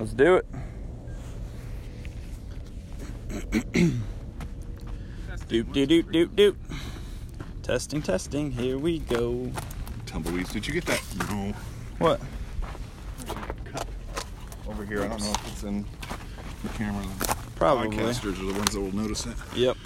Let's do it. doop doop doop doop doop. Testing, testing. Here we go. Tumbleweeds. Did you get that? No. What? Over here. I don't know if it's in the camera. Probably. Podcasters are the ones that will notice it. Yep.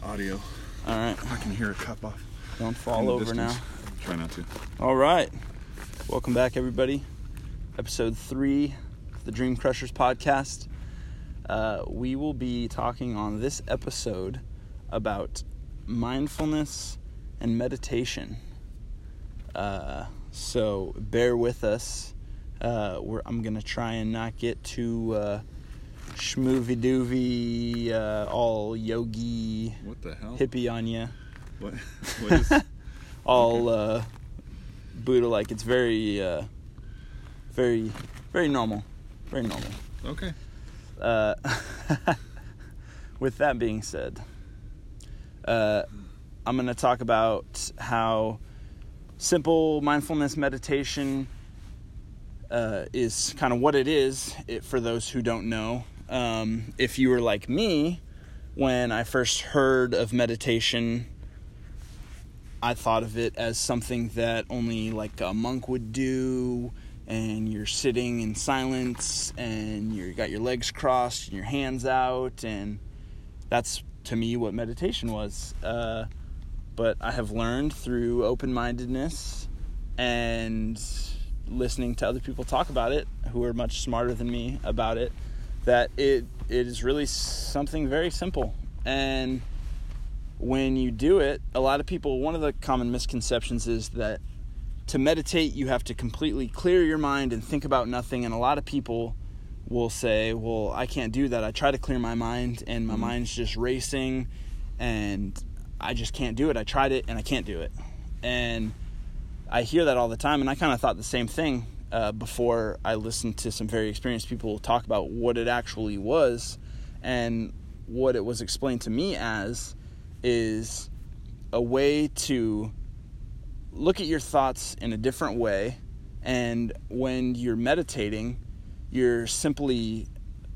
The audio. All right. I can hear a cup off. Don't fall the over now. Try not to. All right. Welcome back, everybody. Episode three the Dream Crushers podcast. Uh, we will be talking on this episode about mindfulness and meditation. Uh, so bear with us. Uh, we're, I'm going to try and not get too uh, schmoovy doovy, uh, all yogi, What the hell? hippie on you. What? What is? all uh, Buddha like. It's very, uh, very, very normal. Very normal. okay. Uh, with that being said, uh, I'm going to talk about how simple mindfulness meditation uh, is kind of what it is it, for those who don't know. Um, if you were like me, when I first heard of meditation, I thought of it as something that only like a monk would do, and you're sitting in silence, and you got your legs crossed, and your hands out, and that's to me what meditation was. Uh, but I have learned through open mindedness and listening to other people talk about it, who are much smarter than me about it, that it it is really something very simple and when you do it, a lot of people, one of the common misconceptions is that to meditate, you have to completely clear your mind and think about nothing. And a lot of people will say, Well, I can't do that. I try to clear my mind, and my mind's just racing, and I just can't do it. I tried it, and I can't do it. And I hear that all the time, and I kind of thought the same thing uh, before I listened to some very experienced people talk about what it actually was. And what it was explained to me as is a way to look at your thoughts in a different way. And when you're meditating, you're simply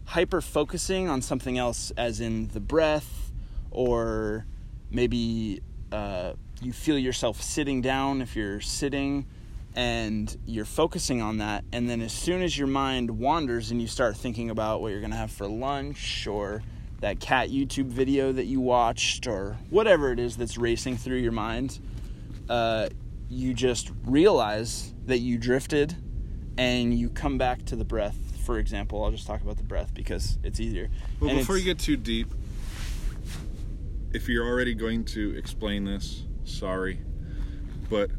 hyper focusing on something else, as in the breath, or maybe uh, you feel yourself sitting down if you're sitting and you're focusing on that. And then as soon as your mind wanders and you start thinking about what you're going to have for lunch or that cat YouTube video that you watched or whatever it is that's racing through your mind, uh, you just realize that you drifted and you come back to the breath. For example, I'll just talk about the breath because it's easier. Well, And before you get too deep, if you're already going to explain this, sorry, but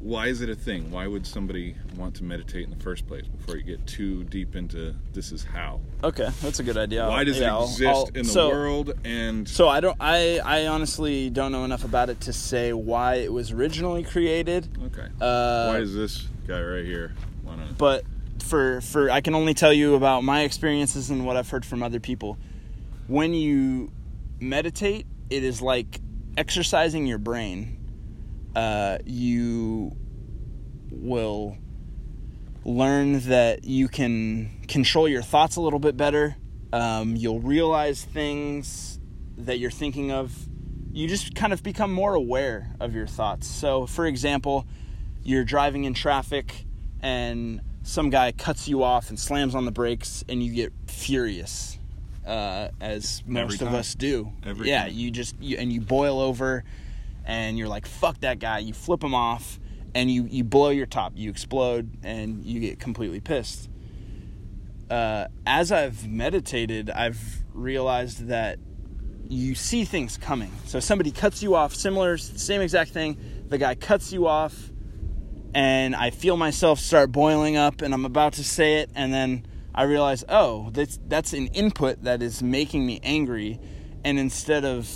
why is it a thing? Why would somebody want to meditate in the first place before you get too deep into this is how? Okay, that's a good idea. Why does Yeah, it I'll- exist I'll- in the so- world? And So I don't. I I honestly don't know enough about it to say why it was originally created. okay, Uh, why is this guy right here? Wanna? but for for I can only tell you about my experiences and what I've heard from other people. When you meditate, it is like exercising your brain. Uh, you will learn that you can control your thoughts a little bit better. Um, you'll realize things that you're thinking of. You just kind of become more aware of your thoughts. So, for example, you're driving in traffic and some guy cuts you off and slams on the brakes, and you get furious, uh, as most of us do. Every yeah, time. you just you, and you boil over, and you're like, "Fuck that guy!" You flip him off, and you you blow your top, you explode, and you get completely pissed. Uh, as I've meditated, I've realized that you see things coming. So somebody cuts you off, similar, same exact thing. The guy cuts you off, and I feel myself start boiling up, and I'm about to say it, and then I realize, oh, that's that's an input that is making me angry, and instead of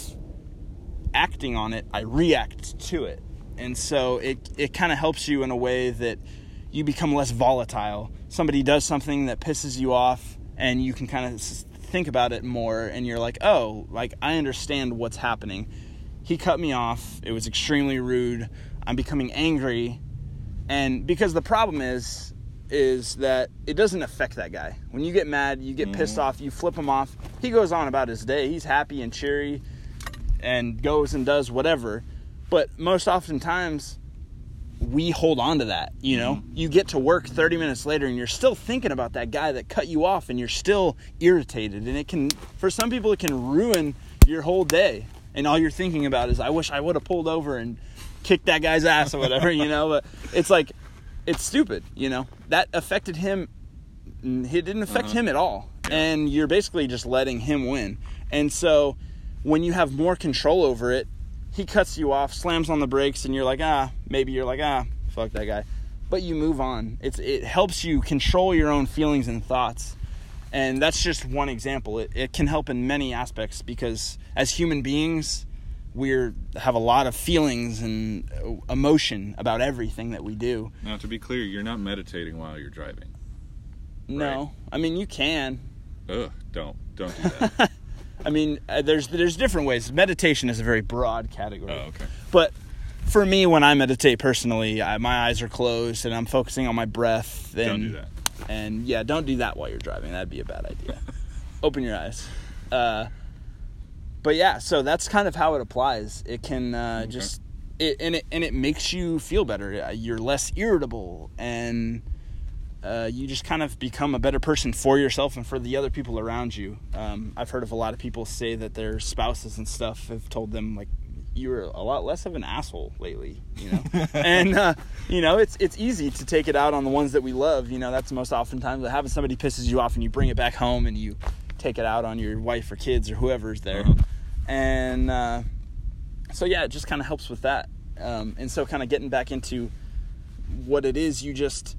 acting on it, I react to it, and so it it kind of helps you in a way that you become less volatile. Somebody does something that pisses you off, and you can kind of think about it more, and you're like, oh, like I understand what's happening. He cut me off. It was extremely rude. I'm becoming angry, and because the problem is, is that it doesn't affect that guy. When you get mad, you get pissed mm. off, you flip him off. He goes on about his day. He's happy and cheery, and goes and does whatever. But most oftentimes, we hold on to that. You know, you get to work 30 minutes later, and you're still thinking about that guy that cut you off, and you're still irritated. And it can, for some people, it can ruin your whole day. And all you're thinking about is, I wish I would have pulled over and kicked that guy's ass or whatever. you know, but it's like it's stupid, you know. That affected him it didn't affect Uh-huh. him at all. And you're basically just letting him win. And so when you have more control over it, he cuts you off, slams on the brakes and you're like, "Ah, maybe you're like, ah, fuck that guy." But you move on. It's it helps you control your own feelings and thoughts. And that's just one example. It it can help in many aspects because as human beings, we're have a lot of feelings and uh, emotion about everything that we do. Now, to be clear, you're not meditating while you're driving. No, I mean you can. Ugh, don't don't do that. I mean, uh, there's there's different ways. Meditation is a very broad category. oh, okay. But for me, when I meditate personally, I, my eyes are closed and I'm focusing on my breath. And, Don't do that. And yeah, don't do that while you're driving. That'd be a bad idea. Open your eyes. Uh, but yeah, so that's kind of how it applies. It can uh, Okay. just it and it and it makes you feel better. Uh, You're less irritable and. Uh, you just kind of become a better person for yourself and for the other people around you. Um, I've heard of a lot of people say that their spouses and stuff have told them like you're a lot less of an asshole lately, you know. and uh, you know, it's it's easy to take it out on the ones that we love. You know, that's most oftentimes that having somebody pisses you off and you bring it back home and you take it out on your wife or kids or whoever's there. Uh-huh. And uh, so yeah, it just kind of helps with that. Um, and so kind of getting back into what it is you just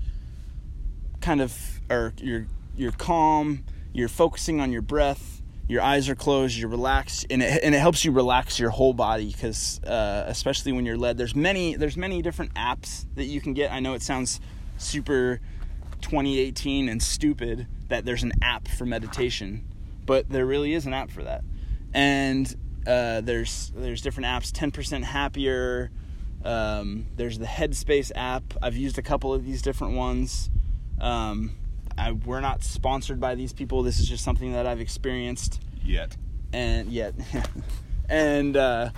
kind of are you're you're calm you're focusing on your breath your eyes are closed you're relaxed and it, and it helps you relax your whole body because uh, especially when you're led. There's many there's many different apps that you can get. I know it sounds super 2018 and stupid that there's an app for meditation but there really is an app for that. And uh, there's there's different apps 10% happier um, there's the headspace app. I've used a couple of these different ones um, I, we're not sponsored by these people. This is just something that i've experienced. Yet. and yet. And uh,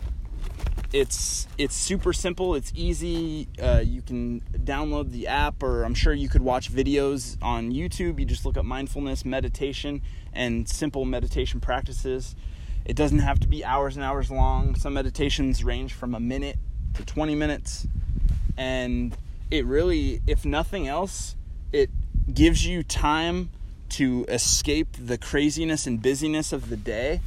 it's it's super simple. It's easy. Uh, you can download the app or i'm sure you could watch videos on youtube. You just look up mindfulness meditation and simple meditation practices. It doesn't have to be hours and hours long. Some meditations range from a minute to 20 minutes. And it really if nothing else it gives you time to escape the craziness and busyness of the day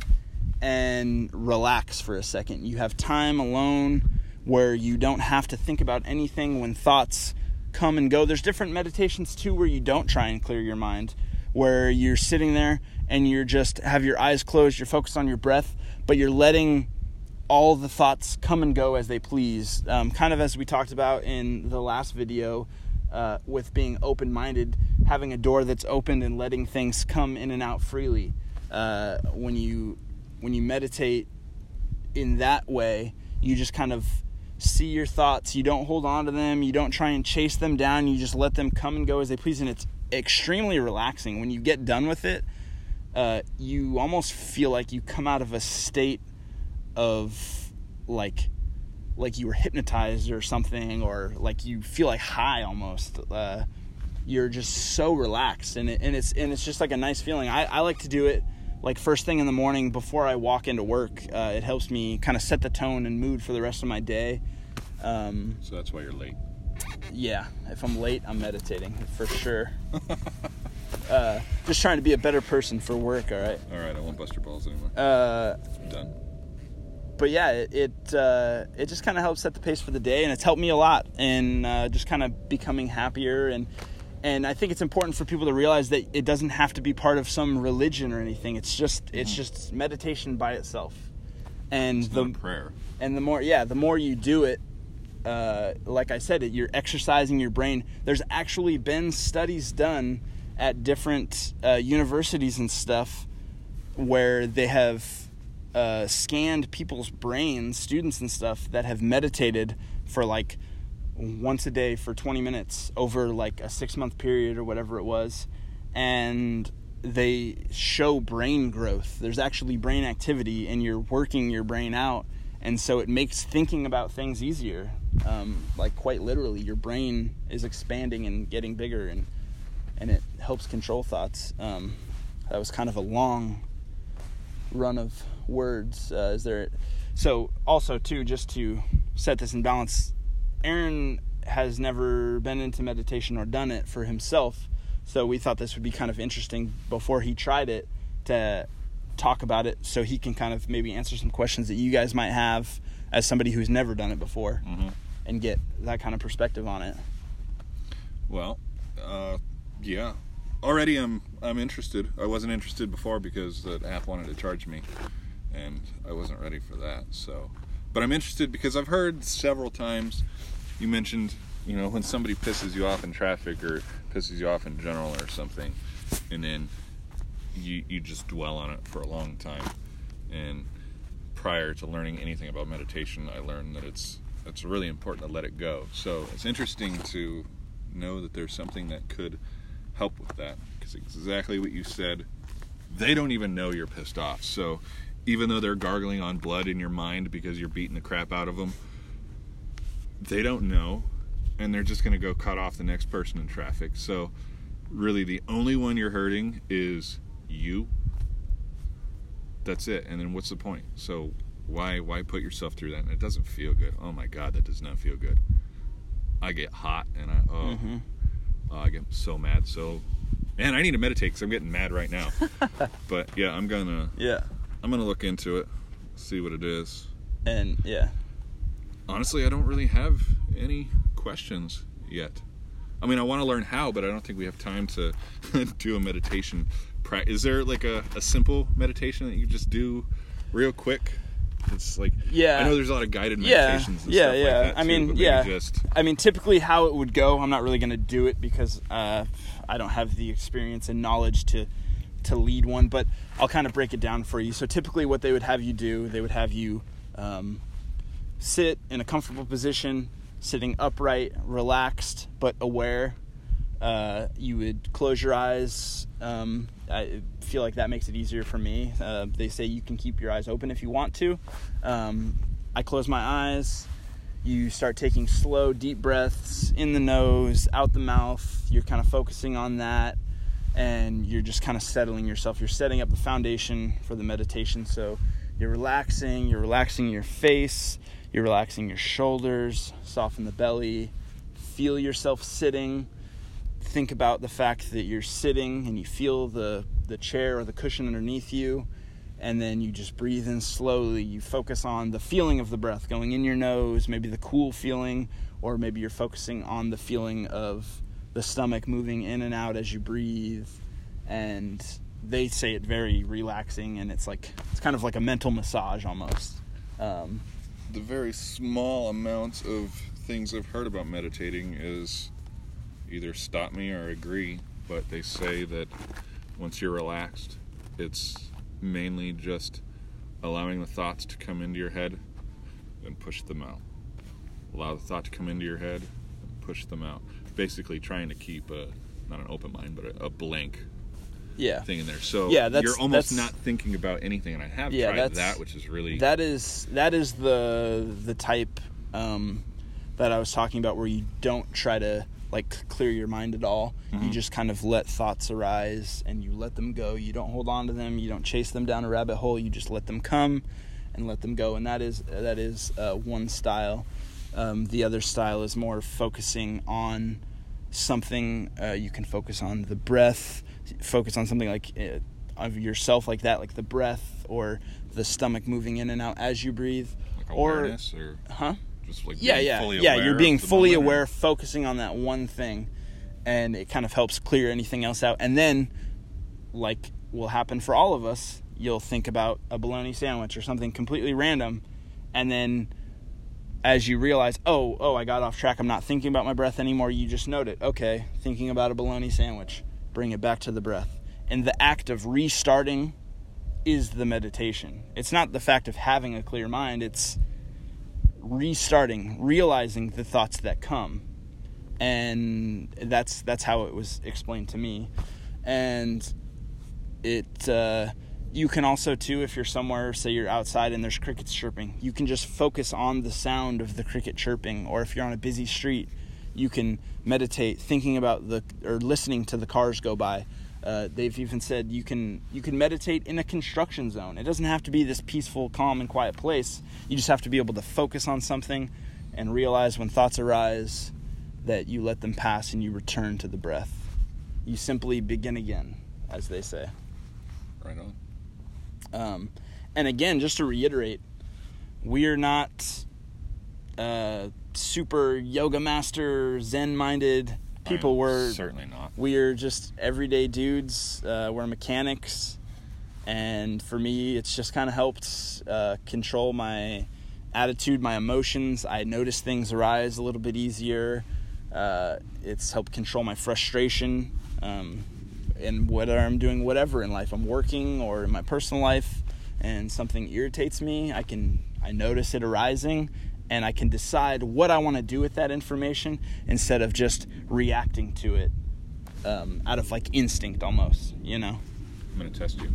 and relax for a second. You have time alone where you don't have to think about anything when thoughts come and go. There's different meditations too where you don't try and clear your mind, where you're sitting there and you're just have your eyes closed, you're focused on your breath, but you're letting all the thoughts come and go as they please. Um, kind of as we talked about in the last video uh, with being open minded, having a door that's opened and letting things come in and out freely. Uh, when you when you meditate in that way, you just kind of see your thoughts. You don't hold on to them. You don't try and chase them down. You just let them come and go as they please, and it's extremely relaxing. When you get done with it, uh, you almost feel like you come out of a state of like like you were hypnotized or something or like you feel like high almost uh, you're just so relaxed and, it, and it's and it's just like a nice feeling I, I like to do it like first thing in the morning before I walk into work uh, it helps me kind of set the tone and mood for the rest of my day um, So that's why you're late. yeah if I'm late I'm meditating for sure uh, just trying to be a better person for work all right All right, I won't bust your balls anymore. uh, I'm done. But yeah, it it, uh, it just kind of helps set the pace for the day, and it's helped me a lot in uh, just kind of becoming happier and and I think it's important for people to realize that it doesn't have to be part of some religion or anything. It's just it's just meditation by itself, and It's the prayer. and the more yeah the more you do it uh, like i said it you're exercising your brain there's actually been studies done at different uh, universities and stuff where they have uh, scanned people's brains students and stuff that have meditated for like once a day for 20 minutes over like a six month period or whatever it was. And they show brain growth. There's actually brain activity, and you're working your brain out. And so it makes thinking about things easier. Um, like, quite literally, your brain is expanding and getting bigger, and, and it helps control thoughts. Um, that was kind of a long run of words. Uh, is there so also too just to set this in balance aaron has never been into meditation or done it for himself so we thought this would be kind of interesting before he tried it to talk about it so he can kind of maybe answer some questions that you guys might have as somebody who's never done it before Mm-hmm. and get that kind of perspective on it Well, uh, yeah. Already, I'm I'm interested. I wasn't interested before because the app wanted to charge me, and I wasn't ready for that. So, but I'm interested because I've heard several times. You mentioned, you know, when somebody pisses you off in traffic or pisses you off in general or something, and then you you just dwell on it for a long time. And prior to learning anything about meditation, I learned that it's it's really important to let it go. So it's interesting to know that there's something that could help with that because exactly what you said they don't even know you're pissed off so even though they're gargling on blood in your mind because you're beating the crap out of them they don't know and they're just going to go cut off the next person in traffic. So really the only one you're hurting is you. That's it. And then what's the point? So why why put yourself through that? And it doesn't feel good. Oh my god that does not feel good. I get hot and i oh, Mhm. oh i get so mad. So man i need to meditate because i'm getting mad right now. But yeah i'm gonna yeah i'm gonna look into it see what it is and yeah honestly i don't really have any questions yet i mean i want to learn how but i don't think we have time to do a meditation is there like a, a simple meditation that you just do real quick it's like Yeah. i know there's a lot of guided Yeah, meditations and yeah, stuff yeah. like that I too, mean, yeah. just I mean, typically how it would go, I'm not really going to do it because uh, I don't have the experience and knowledge to to lead one. But I'll kind of break it down for you. So typically, what they would have you do, they would have you um, sit in a comfortable position, sitting upright, relaxed but aware. Uh, you would close your eyes. Um, I feel like that makes it easier for me. Uh, they say you can keep your eyes open if you want to. Um, I close my eyes. You start taking slow, deep breaths in the nose, out the mouth. You're kind of focusing on that, and you're just kind of settling yourself. You're setting up the foundation for the meditation. So you're relaxing. You're relaxing your face. You're relaxing your shoulders. Soften the belly. Feel yourself sitting think about the fact that you're sitting and you feel the, the chair or the cushion underneath you and then you just breathe in slowly you focus on the feeling of the breath going in your nose maybe the cool feeling or maybe you're focusing on the feeling of the stomach moving in and out as you breathe and they say it very relaxing and it's like it's kind of like a mental massage almost um, the very small amounts of things I've heard about meditating is either stop me or agree, but they say that once you're relaxed, it's mainly just allowing the thoughts to come into your head and push them out. Allow the thought to come into your head and push them out. Basically, trying to keep a not an open mind, but a, a blank yeah thing in there. So Yeah, that's- you're almost that's- not thinking about anything. And I have Yeah, tried that, which is really That is that is the the type um, that I was talking about where you don't try to like clear your mind at all. You Mhm. just kind of let thoughts arise and you let them go. You don't hold on to them. You don't chase them down a rabbit hole. You just let them come and let them go. And that is that is uh, one style. Um, the other style is more focusing on something. Uh, you can focus on the breath. Focus on something like uh, of yourself, like that, like the breath or the stomach moving in and out as you breathe. like or- awareness or Huh? just like yeah yeah yeah you're being fully moment, aware focusing on that one thing and it kind of helps clear anything else out and then like will happen for all of us you'll think about a bologna sandwich or something completely random and then as you realize oh oh i got off track. I'm not thinking about my breath anymore. You just note it. Okay thinking about a bologna sandwich. Bring it back to the breath. And the act of restarting is the meditation. It's not the fact of having a clear mind. It's restarting, realizing the thoughts that come, and that's that's how it was explained to me, and it. Uh, you can also too if you're somewhere say you're outside and there's crickets chirping you can just focus on the sound of the cricket chirping. Or if you're on a busy street you can meditate thinking about the or listening to the cars go by. Uh, they've even said you can you can meditate in a construction zone. It doesn't have to be this peaceful calm and quiet place. You just have to be able to focus on something and realize when thoughts arise that you let them pass and you return to the breath. You simply begin again as they say. Right on. Um, and again, just to reiterate, we are not uh, super yoga master, Zen minded people. I'm We're certainly not. we are just everyday dudes. Uh, we're mechanics, and for me, it's just kind of helped uh, control my attitude, my emotions. I notice things arise a little bit easier. Uh, it's helped control my frustration. Um, and whether I'm doing whatever in life, I'm working or in my personal life, and something irritates me, I can I notice it arising, and I can decide what I want to do with that information instead of just reacting to it um, out of like instinct almost. You know I'm gonna test you.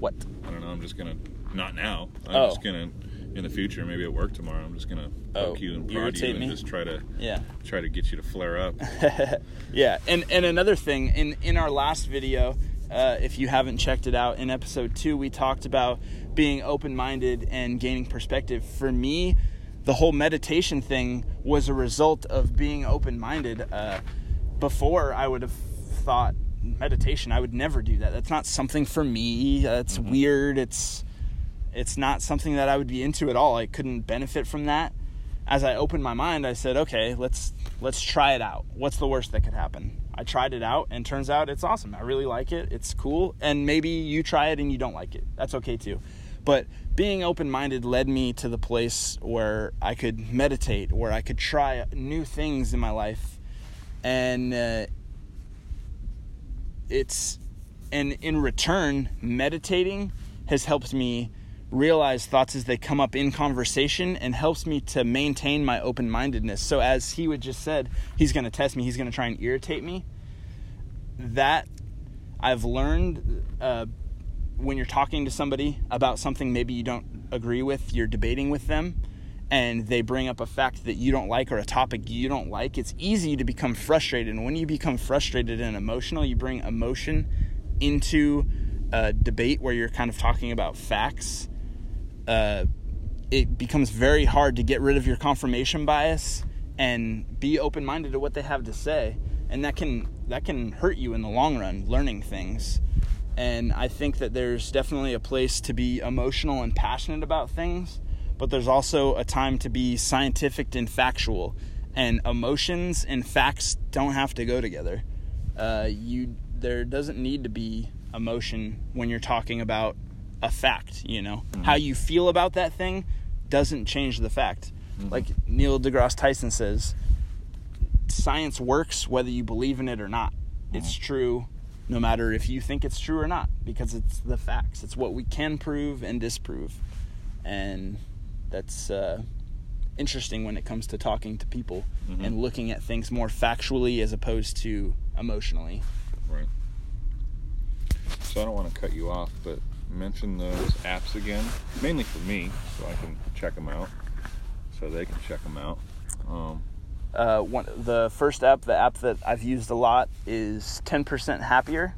what? I don't know. I'm just gonna not now. I'm Oh. just gonna in the future, maybe at work tomorrow. I'm just gonna Oh, poke you and prod you and me? just try to Yeah. try to get you to flare up. yeah, and and another thing in in our last video, uh, if you haven't checked it out, in episode two, we talked about being open minded and gaining perspective. For me, the whole meditation thing was a result of being open minded. Uh, before, I would have thought meditation, I would never do that. That's not something for me. That's weird. It's it's not something that I would be into at all. I couldn't benefit from that. As I opened my mind, I said, "Okay, let's let's try it out. What's the worst that could happen?" I tried it out and turns out it's awesome. I really like it. It's cool. And maybe you try it and you don't like it. That's okay too. But being open-minded led me to the place where I could meditate, where I could try new things in my life. And uh, it's and in return meditating has helped me realize thoughts as they come up in conversation and helps me to maintain my open-mindedness so as he would just said he's going to test me he's going to try and irritate me that i've learned uh, when you're talking to somebody about something maybe you don't agree with you're debating with them and they bring up a fact that you don't like or a topic you don't like, it's easy to become frustrated. And when you become frustrated and emotional, you bring emotion into a debate where you're kind of talking about facts. Uh, it becomes very hard to get rid of your confirmation bias and be open-minded to what they have to say, and that can that can hurt you in the long run. Learning things. And I think that there's definitely a place to be emotional and passionate about things, but there's also a time to be scientific and factual. And emotions and facts don't have to go together. Uh, you there doesn't need to be emotion when you're talking about a fact. You know mm-hmm. how you feel about that thing doesn't change the fact. Mm-hmm. Like Neil deGrasse Tyson says, science works whether you believe in it or not. Mm-hmm. It's true no matter if you think it's true or not because it's the facts. It's what we can prove and disprove. And that's uh, interesting when it comes to talking to people and looking at things more factually as opposed to emotionally. Right. So I don't want to cut you off, but mention those apps again, mainly for me, so I can check them out, so they can check them out. Um, Uh, one, the first app, the app that I've used a lot, is 10% Happier.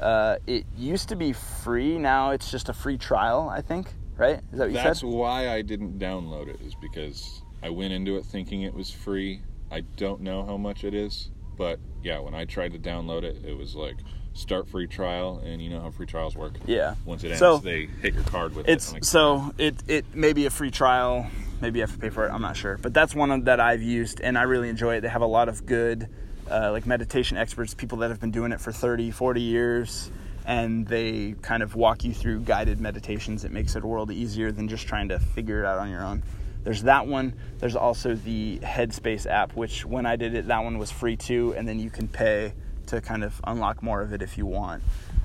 Uh, it used to be free. Now it's just a free trial, I think. Right? Is that what you that's said? why I didn't download it, is because I went into it thinking it was free. I don't know how much it is, but yeah, when I tried to download it, it was like start free trial, and you know how free trials work. Yeah. Once it ends, So- they hit your card with It's it. So it it may be a free trial. Maybe you have to pay for it. I'm not sure, but that's one of- that I've used, and I really enjoy it. They have a lot of good, uh, like meditation experts, people that have been doing it for 30, 40 years, and they kind of walk you through guided meditations. It makes it a world easier than just trying to figure it out on your own. There's that one. There's also the Headspace app, which when I did it, that one was free too, and then you can pay to kind of unlock more of it if you want.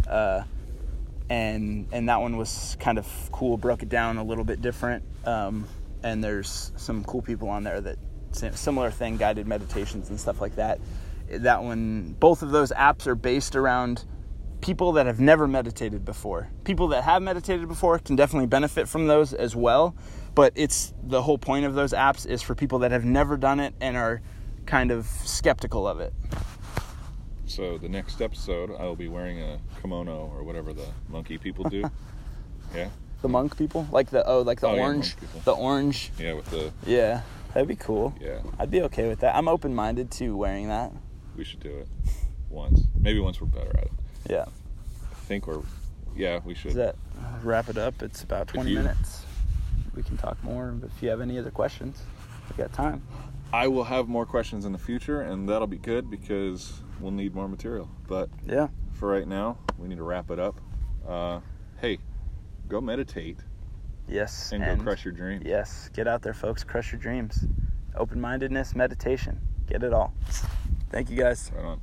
Uh, and and that one was kind of cool. Broke it down a little bit different. Um, and there's some cool people on there that similar thing, guided meditations and stuff like that. That one, both of those apps are based around people that have never meditated before. People that have meditated before can definitely benefit from those as well, but it's the whole point of those apps is for people that have never done it and are kind of skeptical of it. So the next episode, I will be wearing a kimono or whatever the monkey people do. yeah. The monk people, like the oh, like the Oh, orange, people. the orange. Yeah, with the Yeah, that'd be cool. yeah, I'd be okay with that. I'm open minded to wearing that. we should do it once. Maybe once we're better at it. Yeah. I think we're yeah, we should. Does that wrap it up? It's about 20 you- minutes. We can talk more but if you have any other questions. We got time. I will have more questions in the future, and that'll be good because we'll need more material. But Yeah. for right now, we need to wrap it up. Uh, hey, go meditate Yes. and, go crush your dreams. Yes. Get out there, folks. Crush your dreams. Open mindedness, meditation. Get it all. Thank you guys. Right on.